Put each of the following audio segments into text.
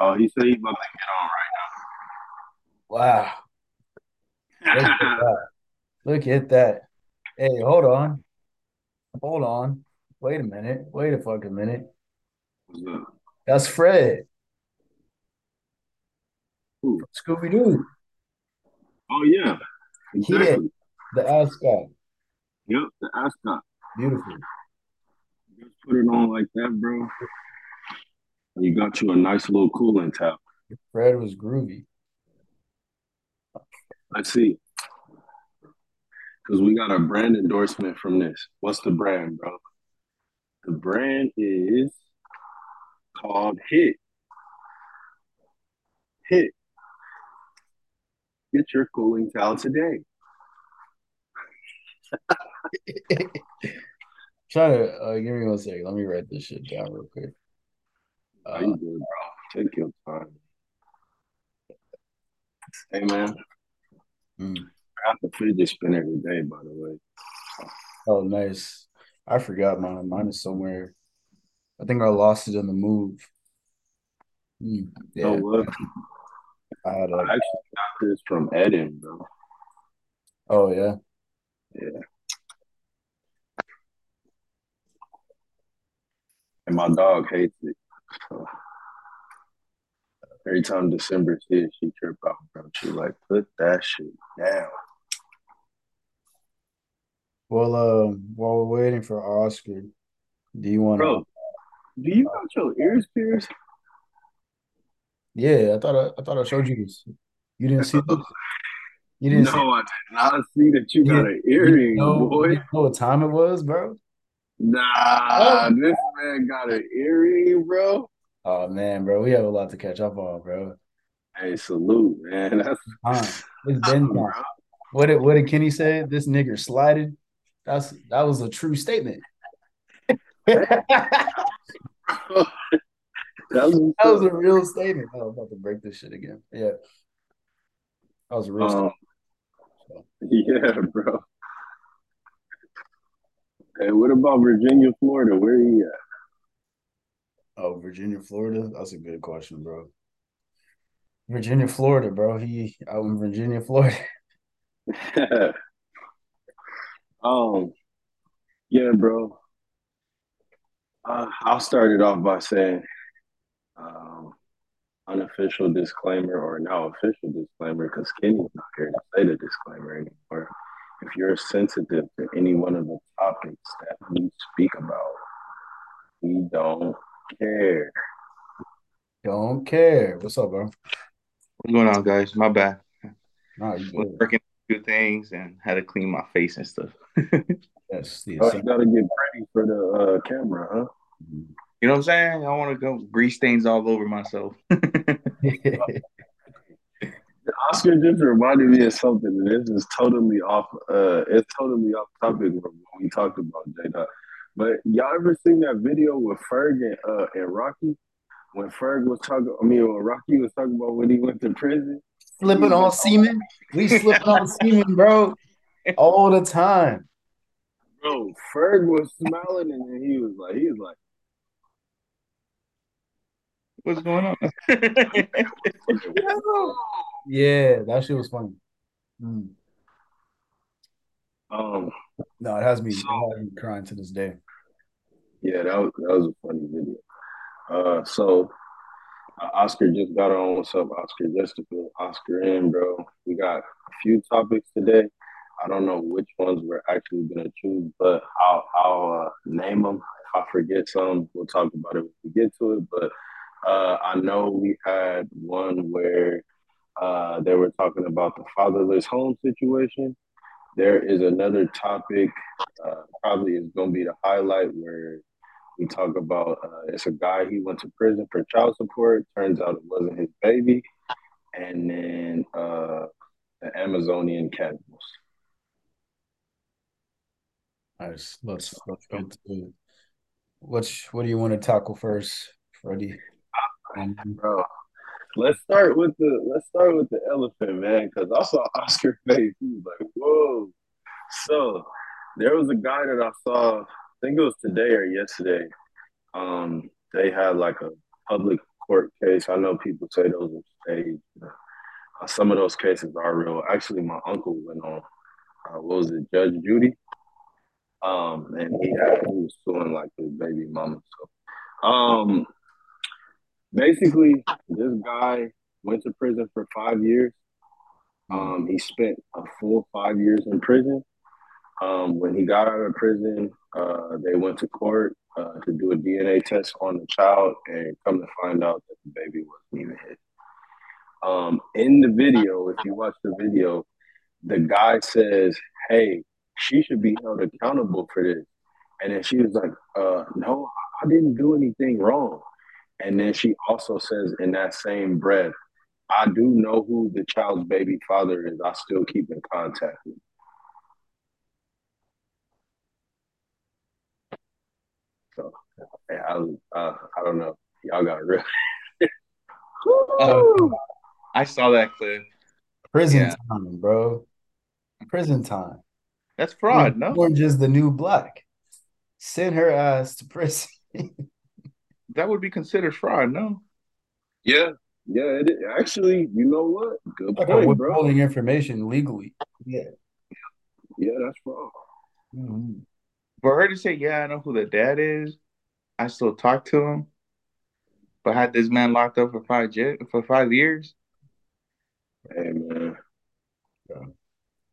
Oh, he said he about to get on right now. that. Look at that. Hey, hold on. Hold on. Wait a minute. Wait a fucking minute. What's up? That's Fred. Scooby Doo. Oh yeah, exactly. The ascot. Yep, the ascot. Beautiful. Just put it on like that, bro. You got you a nice little cooling towel. Fred was groovy. Let's see. Because we got a brand endorsement from this. What's the brand, bro? The brand is called Hit. Hit. Get your cooling towel today. Try to uh, give me one second. Let me write this shit down real quick. How Uh, you doing, bro? Take your time. Hey, man. mm. I have to fidget spinner today, by the way. Oh, nice. I forgot mine. Mine is somewhere. I think I lost it in the move. Mm, Yeah, what? I had I a. actually got this from Eden, bro. Oh yeah. Yeah. And my dog hates it. So every time December hits, she trip out, bro. She like, put that shit down. Well, uh, while we're waiting for Oscar, do you want to? Bro, do you got your ears pierced? Yeah, I thought I, I thought I showed you this. You didn't see this? You didn't see? No, I did not see that you You got an you earring, know, boy. didn't know what time it was, bro? Nah, this man got an earring, bro. Oh man, bro, we have a lot to catch up on, bro. Hey, salute, man. That's Time. It's been bro. time. What did what did Kenny say? This nigger slided. That's that was a true statement. that was, That was was a real statement. Oh, I'm about to break this shit again. Yeah, that was a real um, statement. yeah, bro. Hey, what about Virginia, Florida? Where he at? Oh, Virginia, Florida. That's a good question, bro. Virginia, Florida, bro. He out in Virginia, Florida. um, yeah, bro. Uh, I'll start it off by saying, um, unofficial disclaimer or now official disclaimer because Kenny's not here to say the disclaimer anymore. If you're sensitive to any one of the topics that we speak about, we don't care. Don't care. What's up, bro? What's going on, guys? My bad. No, you Was good. working a few things and had to clean my face and stuff. Yes, the Oh, you gotta get ready for the uh, camera, huh? You know what I'm saying? I want to go grease stains all over myself. Oscar just reminded me of something, and this is totally off. Uh, it's totally off topic from what we talked about, J Dot. But y'all ever seen that video with Ferg and, uh, and Rocky? When Ferg was talking, I mean, when Rocky was talking about when he went to prison. Slipping on semen. We slipping on semen, bro, all the time. Bro, Ferg was smiling, and then he was like, he was like, What's going on? Yeah, that shit was funny. Mm. um, No, it has me, it has me crying to this day. yeah, that was that was a funny video. Uh, so uh, Oscar just got on. What's up, Oscar? Just to put Oscar in, bro. We got a few topics today. I don't know which ones we're actually gonna choose, but I'll I'll uh, name them. If I forget some, we'll talk about it when we get to it. But uh, I know we had one where uh, they were talking about the fatherless home situation. There is another topic, uh, probably is going to be the highlight where we talk about uh, it's a guy he went to prison for child support. Turns out it wasn't his baby, and then uh, the Amazonian cannibals. Nice. Let's let's get to which what do you want to tackle first, Freddie? Um, Bro, let's start with the let's start with the elephant, man, because I saw Oscar face. He was like, "Whoa!" So there was a guy that I saw. I think it was today or yesterday. Um, they had like a public court case. I know people say those are staged. Uh, some of those cases are real. Actually, my uncle went on. Uh, what was it, Judge Judy? Um, and he, had, he was suing like his baby mama. So, um, basically, this guy went to prison for five years. Um, he spent a full five years in prison. Um, when he got out of prison, uh, they went to court uh, to do a DNA test on the child and come to find out that the baby wasn't even his. Um, in the video, if you watch the video, the guy says, Hey, she should be held accountable for this. And then she was like, uh, No, I didn't do anything wrong. And then she also says in that same breath, I do know who the child's baby father is. I still keep in contact with. So, yeah, I, uh, I don't know. Y'all got real. uh, I saw that clip. Prison yeah. time, bro. Prison time. That's fraud, no? Orange is the new black. Send her ass to prison. that would be considered fraud, no? Yeah, yeah. It, actually, you know what? Good like point, withholding bro. information legally. Yeah, yeah, that's fraud. Mm-hmm. For her to say, "Yeah, I know who the dad is," I still talk to him, but had this man locked up for five for five years. Hey man. Yeah.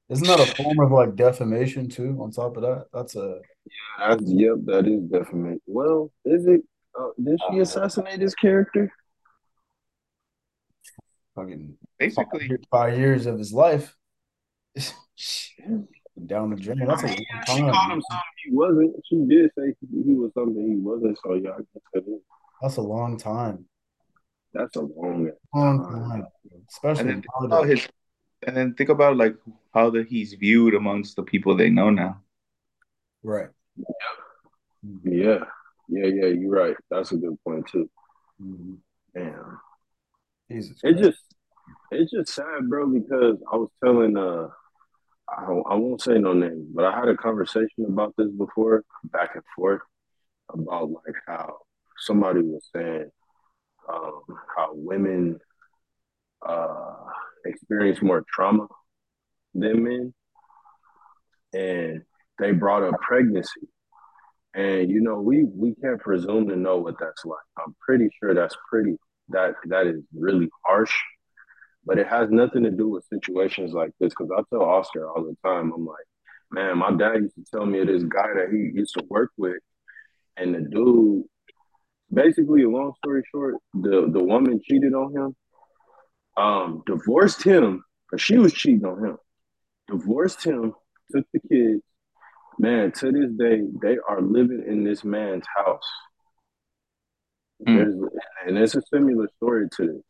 Isn't that a form of like defamation too? On top of that, that's a yeah, that's, yep, that is defamation. Well, is it? Uh, did she assassinate his character? Fucking basically five, five years of his life down the drain. That's a long yeah, time. She called him something he wasn't. She did say he was something he wasn't. So yeah, I guess that is. That's a long time. That's a long, long time. time. Especially and then, his, and then think about like how that he's viewed amongst the people they know now. Right. Yeah. Yeah, yeah, you're right. That's a good point too. Mm-hmm. Damn. Jesus. It just it's just sad, bro, because I was telling uh I, I won't say no names, but I had a conversation about this before, back and forth, about like how somebody was saying um, how women uh, experience more trauma than men, and they brought up pregnancy. And you know, we we can't presume to know what that's like. I'm pretty sure that's pretty that that is really harsh but it has nothing to do with situations like this. Because I tell Oscar all the time, I'm like, man, my dad used to tell me this guy that he used to work with, and the dude, basically, a long story short, the the woman cheated on him, um, divorced him, but she was cheating on him, divorced him, took the kids. Man, to this day, they are living in this man's house. Mm. and it's a similar story to this.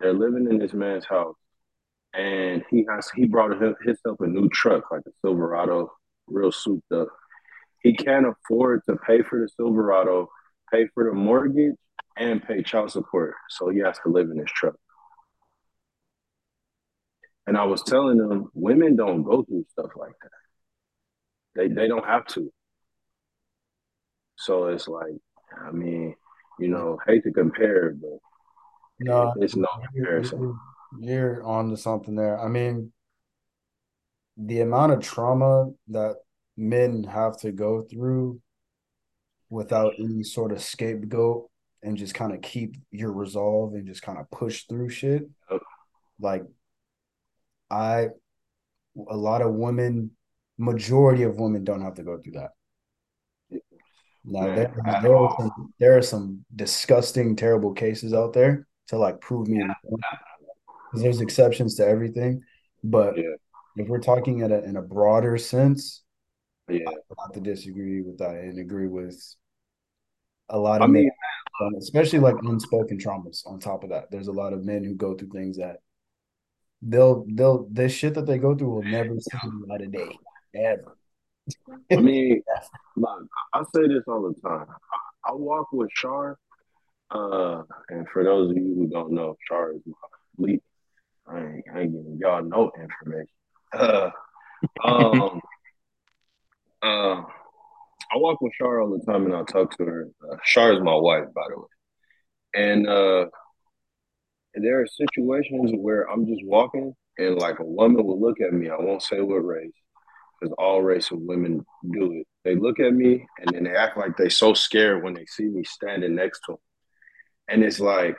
They're living in this man's house, and he has he brought himself a new truck, like a Silverado, real souped up. He can't afford to pay for the Silverado, pay for the mortgage, and pay child support, so he has to live in his truck. And I was telling them, women don't go through stuff like that. They they don't have to. So it's like, I mean, you know, hate to compare, but no, it's no comparison. You're, you're on to something there. I mean, the amount of trauma that men have to go through without any sort of scapegoat and just kind of keep your resolve and just kind of push through shit. Like, I, a lot of women, majority of women don't have to go through that. Now, there, there, are some, there are some disgusting, terrible cases out there to like prove me because there's exceptions to everything. But yeah. if we're talking at a, in a broader sense, yeah, I have to disagree with that and agree with a lot of I men, mean, especially like unspoken traumas. On top of that, there's a lot of men who go through things that they'll they'll this shit that they go through will never see the light of day ever. I mean, look, I say this all the time. I, I walk with Char uh, and for those of you who don't know, Char is my lead. I ain't, I ain't giving y'all no information. Uh, um, uh, I walk with Char all the time and I talk to her. Uh, Char is my wife, by the way. And uh, there are situations where I'm just walking and like a woman will look at me. I won't say what race, because all race of women do it. They look at me and then they act like they're so scared when they see me standing next to them. And it's like,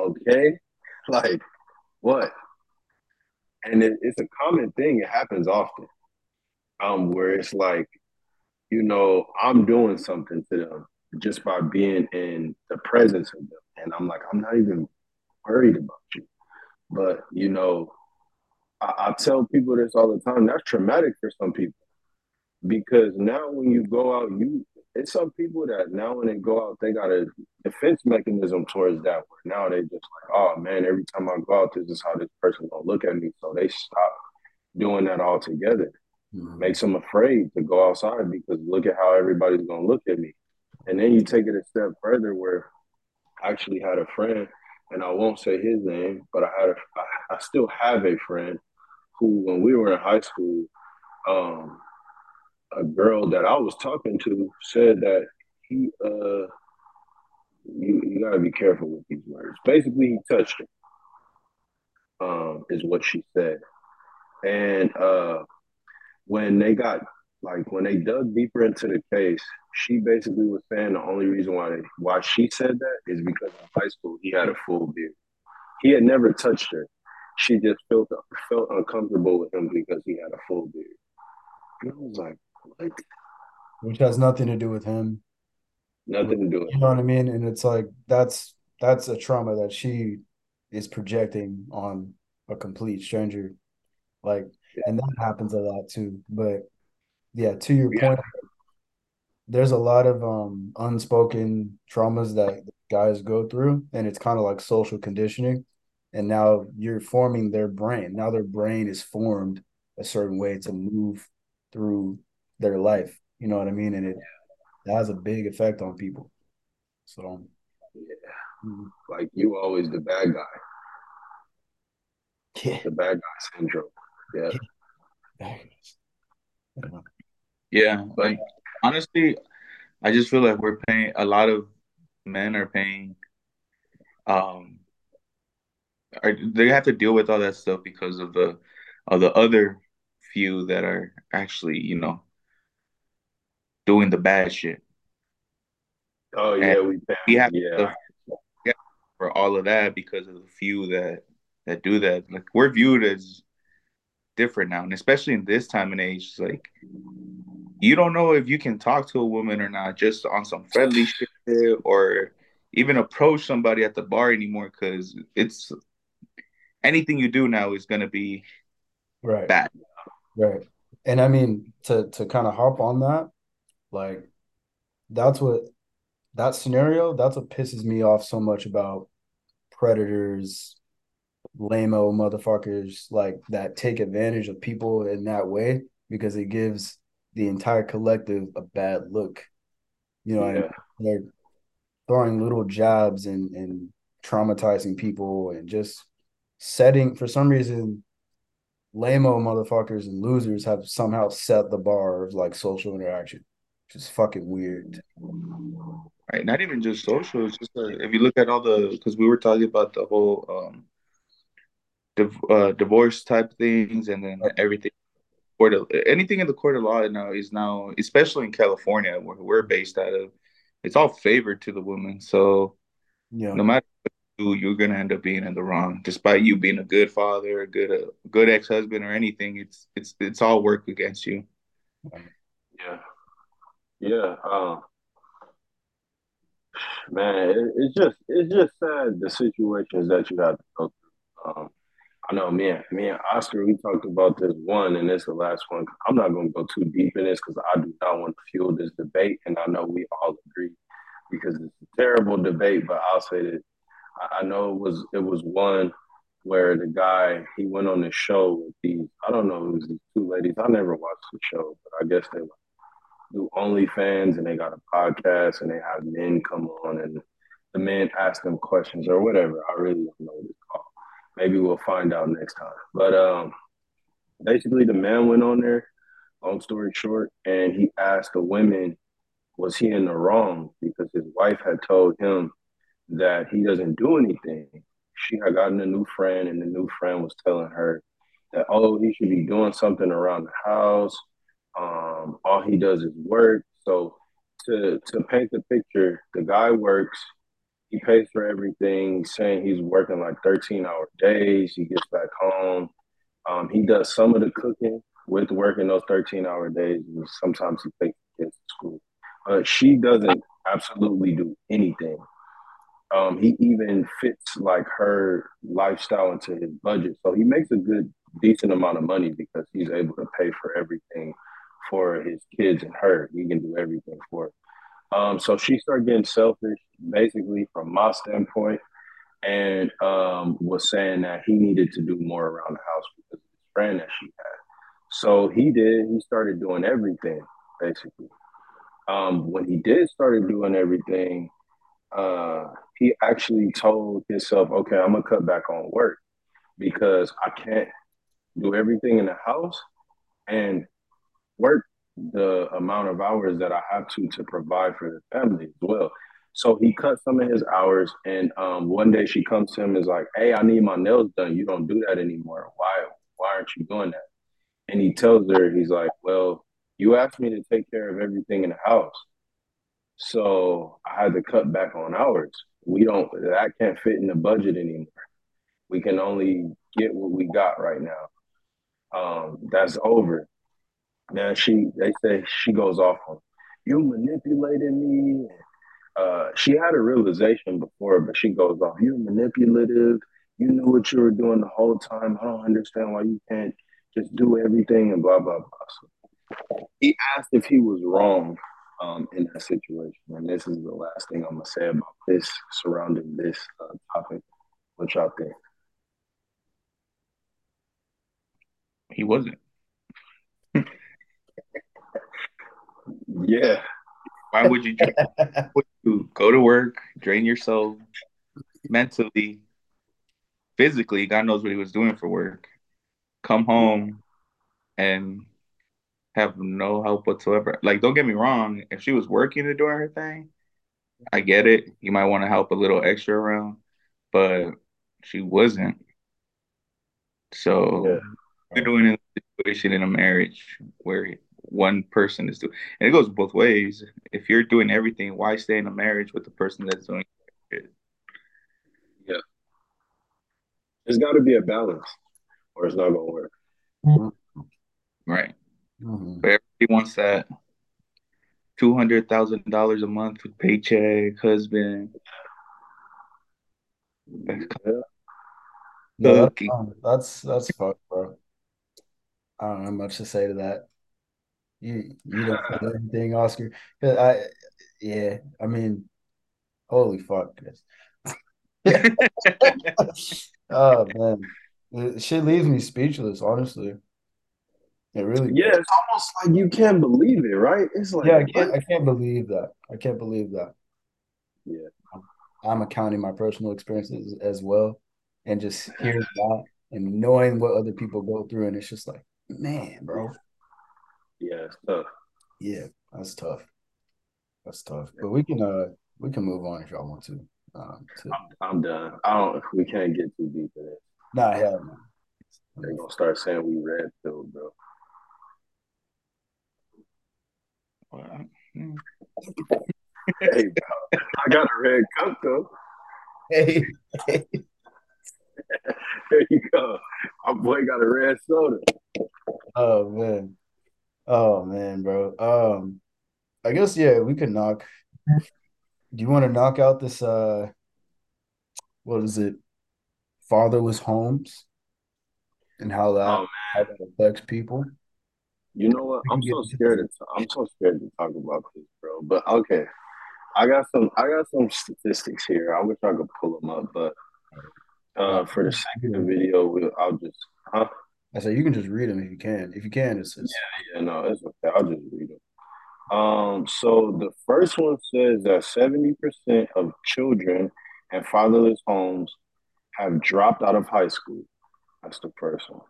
okay, like what? And it, it's a common thing. It happens often. Um, where it's like, you know, I'm doing something to them just by being in the presence of them. And I'm like, I'm not even worried about you. But you know, I, I tell people this all the time. That's traumatic for some people because now when you go out, you it's some people that now when they go out, they got a defense mechanism towards that. Where now they just like, oh man, every time I go out, this is how this person gonna look at me. So they stop doing that altogether. Mm-hmm. Makes them afraid to go outside because look at how everybody's gonna look at me. And then you take it a step further where I actually had a friend, and I won't say his name, but I had a, I, I still have a friend who, when we were in high school, um, a girl that I was talking to said that he uh you, you gotta be careful with these words. Basically he touched her. Um, is what she said. And uh when they got like when they dug deeper into the case, she basically was saying the only reason why why she said that is because in high school he had a full beard. He had never touched her. She just felt felt uncomfortable with him because he had a full beard. And I was like, what? Which has nothing to do with him. Nothing to do with You know what I mean? And it's like that's that's a trauma that she is projecting on a complete stranger. Like yeah. and that happens a lot too. But yeah, to your yeah. point, there's a lot of um unspoken traumas that guys go through, and it's kind of like social conditioning. And now you're forming their brain. Now their brain is formed a certain way to move through their life. You know what I mean? And it that has a big effect on people. So yeah, mm-hmm. like you always the bad guy. Yeah. The bad guy syndrome. Yeah. Yeah. yeah. Like honestly, I just feel like we're paying a lot of men are paying um are, they have to deal with all that stuff because of the of the other few that are actually, you know, doing the bad shit. Oh yeah, and we we have yeah. To, for all of that because of the few that that do that. Like we're viewed as different now, and especially in this time and age, like you don't know if you can talk to a woman or not just on some friendly shit or even approach somebody at the bar anymore because it's anything you do now is gonna be right bad. Right. And I mean to to kind of hop on that, like that's what that scenario, that's what pisses me off so much about predators, lameo motherfuckers like that take advantage of people in that way because it gives the entire collective a bad look. You know, yeah. they're throwing little jabs and and traumatizing people and just setting for some reason lameo motherfuckers and losers have somehow set the bar of like social interaction which is fucking weird. Right, not even just social. It's just uh, if you look at all the because we were talking about the whole um, div- uh, divorce type things, and then everything. Court of, anything in the court of law now is now, especially in California, where we're based out of, it's all favored to the woman. So, yeah. no matter who you're gonna end up being in the wrong, despite you being a good father, a good a good ex husband, or anything. It's it's it's all work against you. Yeah. Yeah, um, man, it, it's just it's just sad the situations that you have to go through. Um, I know me me and Oscar, we talked about this one, and it's the last one. I'm not to go too deep in this because I do not want to fuel this debate, and I know we all agree because it's a terrible debate. But I'll say that I, know it was it was one where the guy he went on the show with these I don't know it was these two ladies. I never watched the show, but I guess they do OnlyFans and they got a podcast and they have men come on and the men ask them questions or whatever. I really don't know what it's called. Maybe we'll find out next time. But um, basically, the man went on there. Long story short, and he asked the women, was he in the wrong because his wife had told him that he doesn't do anything she had gotten a new friend, and the new friend was telling her that oh, he should be doing something around the house. Um, all he does is work. So to to paint the picture, the guy works. He pays for everything, saying he's working like 13 hour days. He gets back home. Um, he does some of the cooking with working those 13 hour days. Sometimes he takes kids to school. But she doesn't absolutely do anything. Um, he even fits like her lifestyle into his budget. So he makes a good, decent amount of money because he's able to pay for everything for his kids and her. He can do everything for her. Um, so she started getting selfish, basically, from my standpoint, and um, was saying that he needed to do more around the house because of his friend that she had. So he did. He started doing everything, basically. Um, when he did started doing everything, uh, he actually told himself, okay, I'm gonna cut back on work because I can't do everything in the house and work the amount of hours that I have to to provide for the family as well. So he cut some of his hours, and um, one day she comes to him and is like, "Hey, I need my nails done. You don't do that anymore. Why? Why aren't you doing that?" And he tells her, he's like, "Well, you asked me to take care of everything in the house, so I had to cut back on hours. We don't. That can't fit in the budget anymore. We can only get what we got right now. Um, that's over." Now she, they say she goes off on you manipulated me. Uh, she had a realization before, but she goes off. You're manipulative. You knew what you were doing the whole time. I don't understand why you can't just do everything and blah blah blah. So he asked if he was wrong um, in that situation, and this is the last thing I'm gonna say about this surrounding this uh, topic. What y'all think? He wasn't. yeah. Why would you, would you go to work, drain yourself mentally, physically? God knows what he was doing for work. Come home and have no help whatsoever. Like, don't get me wrong. If she was working and doing her thing, I get it. You might want to help a little extra around, but she wasn't. So yeah. you're doing a situation in a marriage where one person is doing, and it goes both ways. If you're doing everything, why stay in a marriage with the person that's doing it? Yeah, there's got to be a balance, or it's not gonna work. Mm-hmm. Right. Mm-hmm. But everybody wants that two hundred thousand dollars a month with paycheck, husband. Yeah. No, that's, that's fucked, bro. I don't have much to say to that. You you don't feel anything, Oscar? I yeah, I mean, holy fuck, this. oh man, shit leaves me speechless. Honestly, it really. Yeah, it's almost like you can't believe it, right? It's like yeah, I can't. I can't believe that. I can't believe that. Yeah, I'm accounting my personal experiences as well, and just hearing that and knowing what other people go through, and it's just like, man, bro. Yeah, it's tough. Yeah, that's tough. That's tough. But we can uh we can move on if y'all want to. Um, to... I'm, I'm, done. I don't. We can't get too deep in it. Nah, hell no. They're gonna start saying we red pill, bro. Well, hey, bro, I got a red cup though. Hey, hey. there you go. My boy got a red soda. Oh man. Oh man, bro. Um, I guess yeah, we could knock. Do you want to knock out this? Uh, what is it? Fatherless homes, and how that oh, how that affects people. You know what? I'm so scared to. I'm so scared to talk about this, bro. But okay, I got some. I got some statistics here. I wish I could pull them up, but uh, for the sake of the video, we'll, I'll just. Huh? I said you can just read them if you can. If you can, it's, it's yeah, yeah, no, it's okay. I'll just read them. Um, so the first one says that seventy percent of children in fatherless homes have dropped out of high school. That's the first one.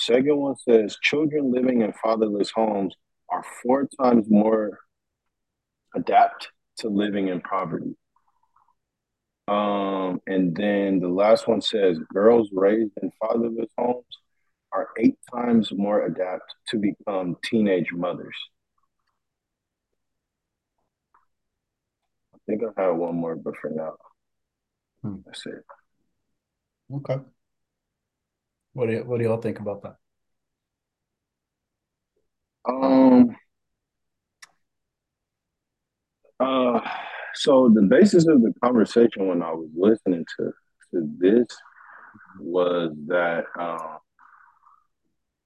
Second one says children living in fatherless homes are four times more adapt to living in poverty. Um, and then the last one says girls raised in fatherless homes are eight times more adapt to become teenage mothers. I think I have one more, but for now, hmm. that's it. Okay. What do you, what do y'all think about that? Um. Uh. So the basis of the conversation when I was listening to to this was that, um,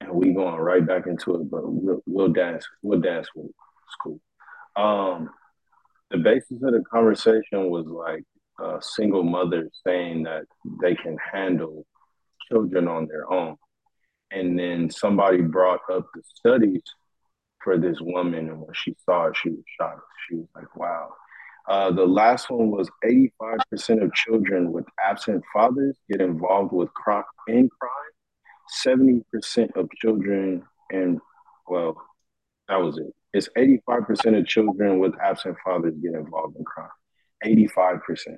and we going right back into it, but we'll, we'll dance. We'll dance with school. Um, the basis of the conversation was like a single mother saying that they can handle children on their own. And then somebody brought up the studies for this woman, and when she saw it, she was shocked. She was like, wow. Uh, the last one was 85% of children with absent fathers get involved with crime in crime. 70% of children, and well, that was it. It's 85% of children with absent fathers get involved in crime. 85%.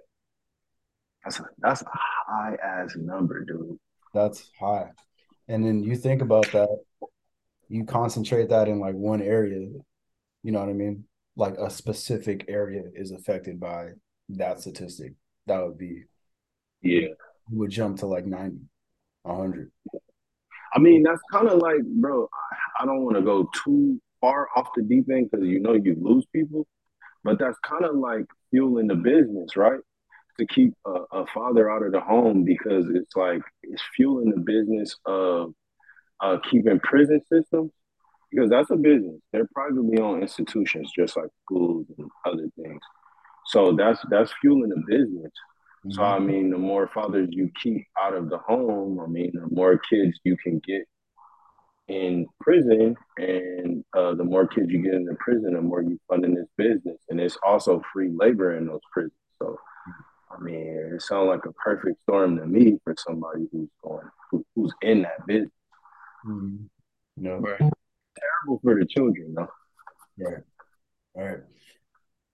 That's a, that's a high ass number, dude. That's high. And then you think about that, you concentrate that in like one area, you know what I mean? Like a specific area is affected by that statistic. That would be, yeah, would jump to like 90, 100. I mean, that's kind of like, bro, I don't want to go too far off the deep end because you know you lose people, but that's kind of like fueling the business, right? To keep a, a, father out of the home because it's like it's fueling the business of uh, keeping prison systems because that's a business. They're privately owned institutions, just like schools and other things. So that's that's fueling the business. Mm-hmm. So I mean, the more fathers you keep out of the home, I mean, the more kids you can get in prison, and uh, the more kids you get in the prison, the more you fund in this business, and it's also free labor in those prisons. So, I mean, it sounds like a perfect storm to me for somebody who's going who, who's in that business. Mm-hmm. No, right. Terrible for the children, though. Right. All right.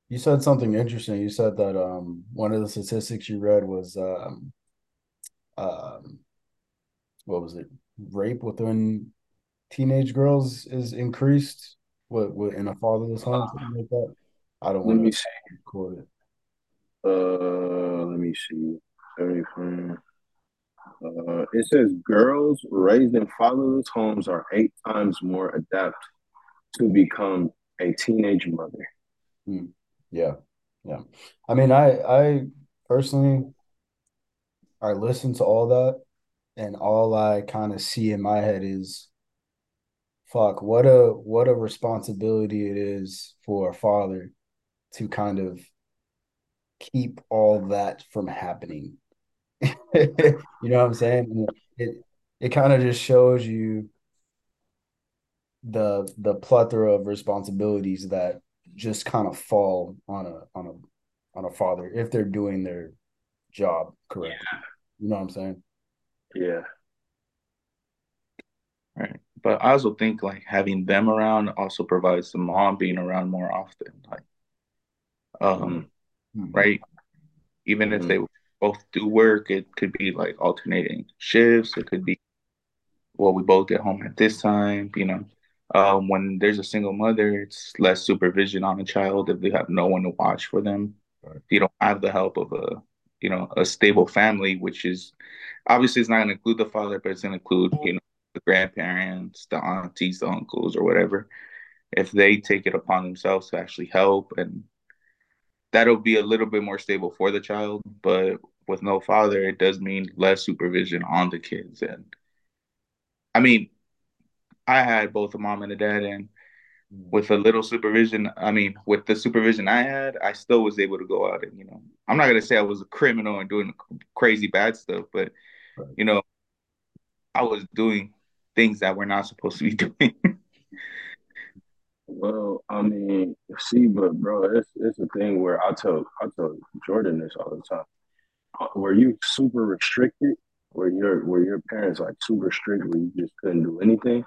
You said something interesting. You said that um, one of the statistics you read was um, um, what was it? Rape within teenage girls is increased what, what in a fatherless home something like that i don't want to see quote it uh let me see uh, it says girls raised in fatherless homes are eight times more adept to become a teenage mother. Hmm. Yeah, yeah. I mean, I I personally I listen to all that, and all I kind of see in my head is fuck what a what a responsibility it is for a father to kind of keep all that from happening. You know what i'm saying? It it kind of just shows you the the plethora of responsibilities that just kind of fall on a on a on a father if they're doing their job correctly. Yeah. you know what i'm saying? Yeah. Right. But I also think like having them around also provides the mom being around more often. Like, um, mm-hmm. right? Even mm-hmm. if they both do work, it could be like alternating shifts. It could be, well, we both get home at this time. You know, um, when there's a single mother, it's less supervision on a child if they have no one to watch for them. Right. If you don't have the help of a, you know, a stable family, which is obviously it's not going to include the father, but it's going to include, you know the grandparents, the aunties, the uncles, or whatever, if they take it upon themselves to actually help, and that'll be a little bit more stable for the child. But with no father, it does mean less supervision on the kids. And I mean, I had both a mom and a dad, and mm. with a little supervision, I mean, with the supervision I had, I still was able to go out and, you know, I'm not gonna say I was a criminal and doing crazy bad stuff, but you know, I was doing things that we're not supposed to be doing. Well, I mean, see, but bro, it's it's a thing where I tell I tell Jordan this all the time. Uh, were you super restricted? Were your were your parents like super strict where you just couldn't do anything?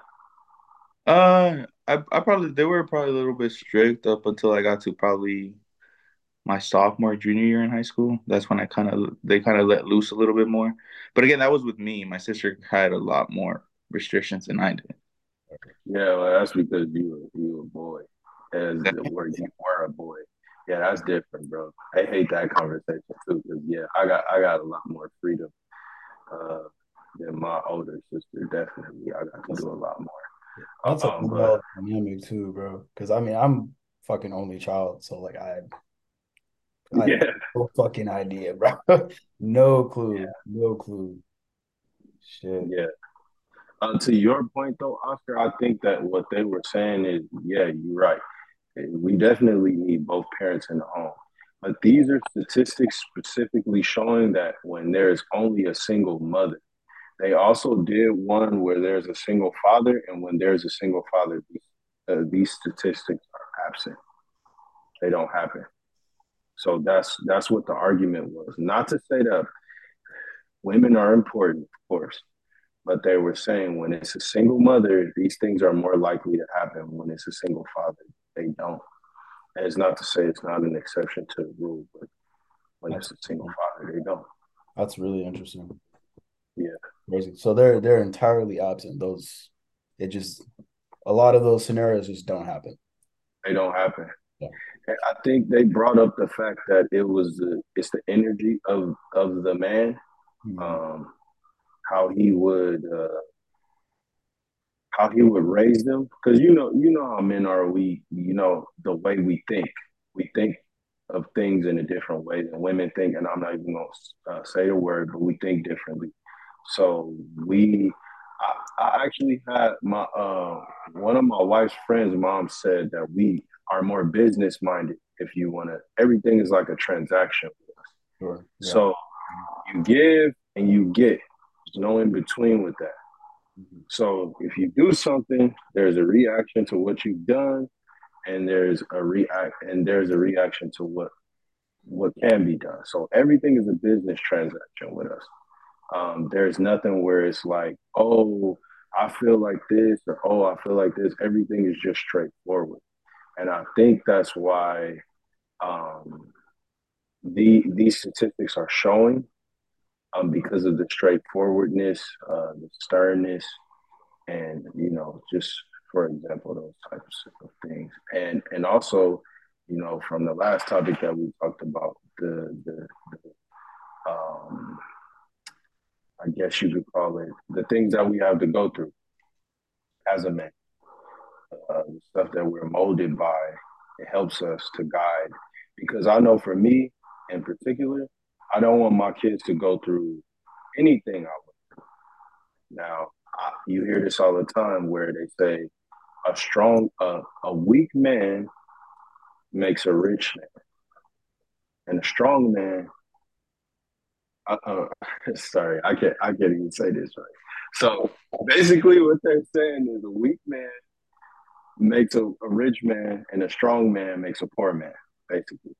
Uh, I I probably they were probably a little bit strict up until I got to probably my sophomore junior year in high school. That's when I kind of they kind of let loose a little bit more. But again, that was with me. My sister had a lot more restrictions than I did. Yeah, well, that's because you were you a boy, as where you were a boy. Yeah, that's different, bro. I hate that conversation too, because yeah, I got I got a lot more freedom uh, than my older sister. Definitely, I got to do a lot more. That's um, a but, dynamic too, bro. Because I mean, I'm fucking only child, so like I, I yeah. no fucking idea, bro. no clue, yeah. no clue. Shit. Yeah. Uh, to your point though, Oscar, I think that what they were saying is, yeah, you're right. We definitely need both parents in the home. But these are statistics specifically showing that when there is only a single mother, they also did one where there's a single father, and when there's a single father, these, uh, these statistics are absent. They don't happen. So that's that's what the argument was. Not to say that women are important, of course, but they were saying when it's a single mother, these things are more likely to happen. When it's a single father, they don't. And it's not to say it's not an exception to the rule, but when That's it's a single father, they don't. That's really interesting. Yeah. Crazy. So they're they're entirely absent. Those it just a lot of those scenarios just don't happen. They don't happen. Yeah. And I think they brought up the fact that it was the it's the energy of of the man, mm-hmm. um, how he would uh, how he would raise them. Because you know you know how men are. We you know the way we think. We think of things in a different way than women think and i'm not even going to uh, say the word but we think differently. So we I, I actually had my uh, one of my wife's friends mom said that we are more business minded if you want to everything is like a transaction sure. yeah. so you give and you get no in between with that Mm-hmm. So if you do something, there's a reaction to what you've done, and there's a react and there's a reaction to what what can be done. So everything is a business transaction with us. Um, there's nothing where it's like, oh, I feel like this, or oh, I feel like this. Everything is just straightforward, and I think that's why um, the these statistics are showing um, because of the straightforwardness, uh, the sternness, and you know, just for example, those types of things, and and also, you know, from the last topic that we talked about, the the, the um, I guess you could call it the things that we have to go through as a man, uh, the stuff that we're molded by. It helps us to guide because I know for me in particular, I don't want my kids to go through anything I went through. Now, I, you hear this all the time where they say a strong, uh, a weak man makes a rich man, and a strong man. Uh, uh, sorry, I can't. I can't even say this right. So basically, what they're saying is a weak man makes a, a rich man, and a strong man makes a poor man. Basically,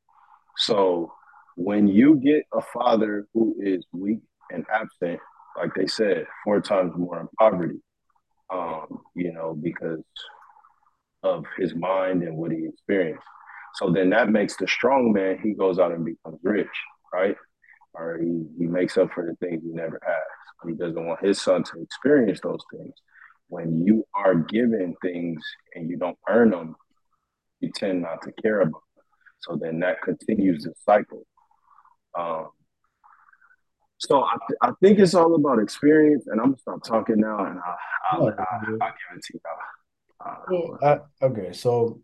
so when you get a father who is weak and absent, like they said, four times more in poverty, um, you know, because of his mind and what he experienced. So then that makes the strong man, he goes out and becomes rich, right? Or he, he makes up for the things he never has. He doesn't want his son to experience those things. When you are given things and you don't earn them, you tend not to care about them. So then that continues the cycle. Um, so I, th- I think it's all about experience, and I'm gonna stop talking now, and I'll, I'll, I'll, I'll give it to you. Uh, I, okay, so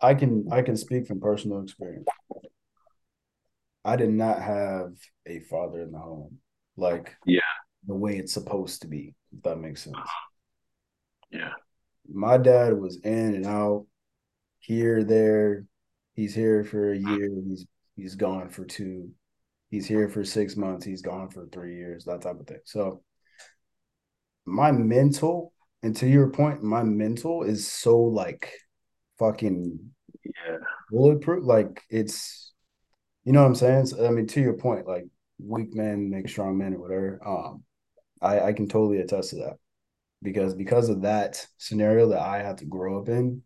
I can I can speak from personal experience. I did not have a father in the home, like yeah, the way it's supposed to be. If that makes sense. Yeah, my dad was in and out, here, there. He's here for a year. He's he's gone for two. He's here for six months. He's gone for three years. That type of thing. So my mental, and to your point, my mental is so like fucking yeah bulletproof. Like it's, you know what I'm saying? So, I mean, to your point, like weak men make strong men or whatever. Um, I I can totally attest to that because because of that scenario that I had to grow up in,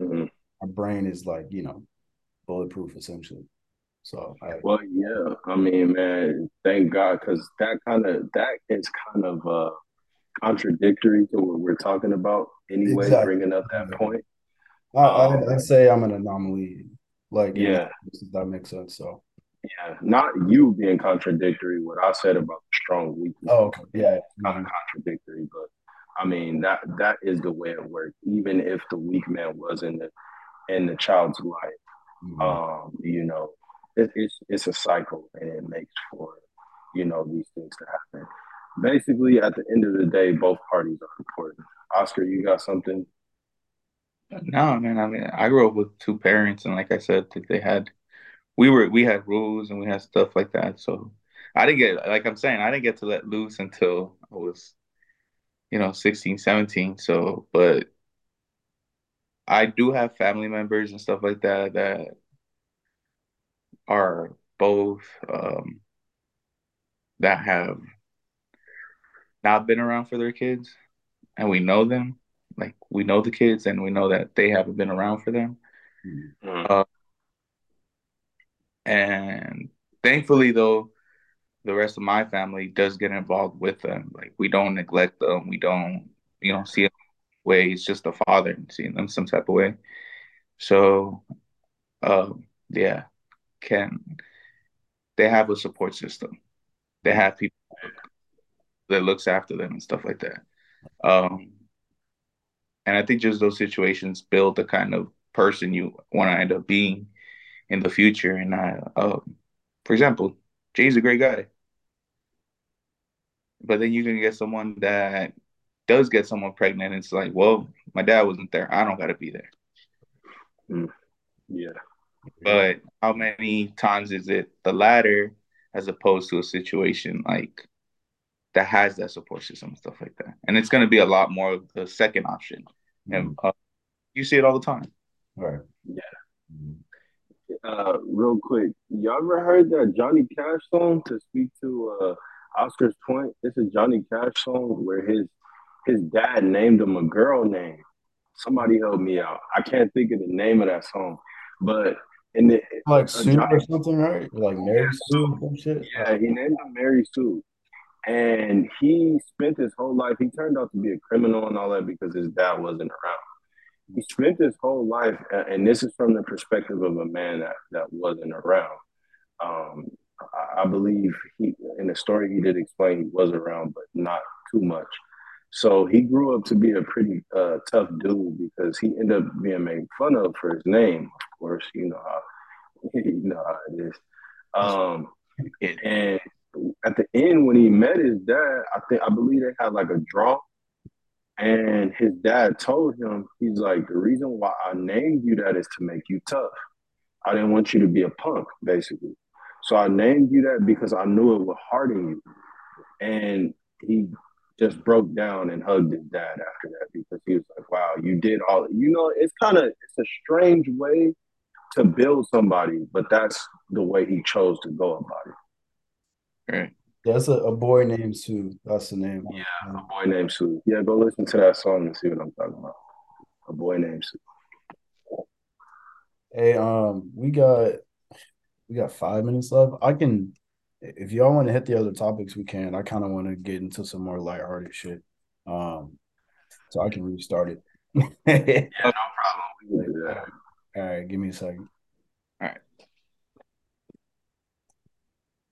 mm-hmm. my brain is like you know bulletproof essentially. So I, well, yeah, I mean, man, thank God, because that kind of that is kind of uh contradictory to what we're talking about anyway. Exactly. Bringing up that point, I, I, I'd say I'm an anomaly. Like, yeah, if that makes sense. So yeah, not you being contradictory. What I said about the strong weakness. Oh, okay. yeah, kind of contradictory, but I mean that that is the way it works. Even if the weak man was in the in the child's life, mm-hmm. um, you know, it, it's it's a cycle, and it makes for you know these things to happen. Basically, at the end of the day, both parties are important. Oscar, you got something? No, man. I mean, I grew up with two parents, and like I said, they had we were we had rules and we had stuff like that. So I didn't get like I'm saying, I didn't get to let loose until I was, you know, 16, 17. So but I do have family members and stuff like that that are both um that have not been around for their kids and we know them like we know the kids and we know that they haven't been around for them mm-hmm. uh, and thankfully, though, the rest of my family does get involved with them. Like we don't neglect them. We don't, you know, see them way. It's just a father and seeing them some type of way. So, um, yeah, can they have a support system? They have people that looks after them and stuff like that. Um, and I think just those situations build the kind of person you want to end up being in the future. And I, uh, for example, Jay's a great guy, but then you can get someone that does get someone pregnant. it's like, well, my dad wasn't there. I don't got to be there. Mm. Yeah. But how many times is it the latter as opposed to a situation like that has that support system and stuff like that? And it's going to be a lot more of the second option. Mm. And uh, you see it all the time. Right. Yeah. Mm uh, real quick, y'all ever heard that Johnny Cash song to speak to uh, Oscar's point? It's a Johnny Cash song where his his dad named him a girl name. Somebody help me out. I can't think of the name of that song, but the like Sue Johnny, or something, right? Like Mary Sue some shit. Yeah, he named him Mary Sue. And he spent his whole life, he turned out to be a criminal and all that because his dad wasn't around he spent his whole life, and this is from the perspective of a man that, that wasn't around. Um, I believe he, in the story, he did explain he was around, but not too much. So he grew up to be a pretty uh, tough dude because he ended up being made fun of for his name. Of course, you know how how it is. Um, and at the end, when he met his dad, I think I believe they had like a draw and his dad told him, he's like, the reason why I named you that is to make you tough. I didn't want you to be a punk, basically. So I named you that because I knew it would harden you. And he just broke down and hugged his dad after that because he was like, wow, you did all, you know, it's kind of, it's a strange way to build somebody, but that's the way he chose to go about it. Right. That's a, a boy named Sue. That's the name. Yeah, a boy named Sue. Yeah, go listen to that song and see what I'm talking about. A boy named Sue. Hey, um, we got we got five minutes left. I can, if y'all want to hit the other topics, we can. I kind of want to get into some more lighthearted shit. Um, so I can restart it. yeah, no problem. We can do that. All right, give me a second. All right.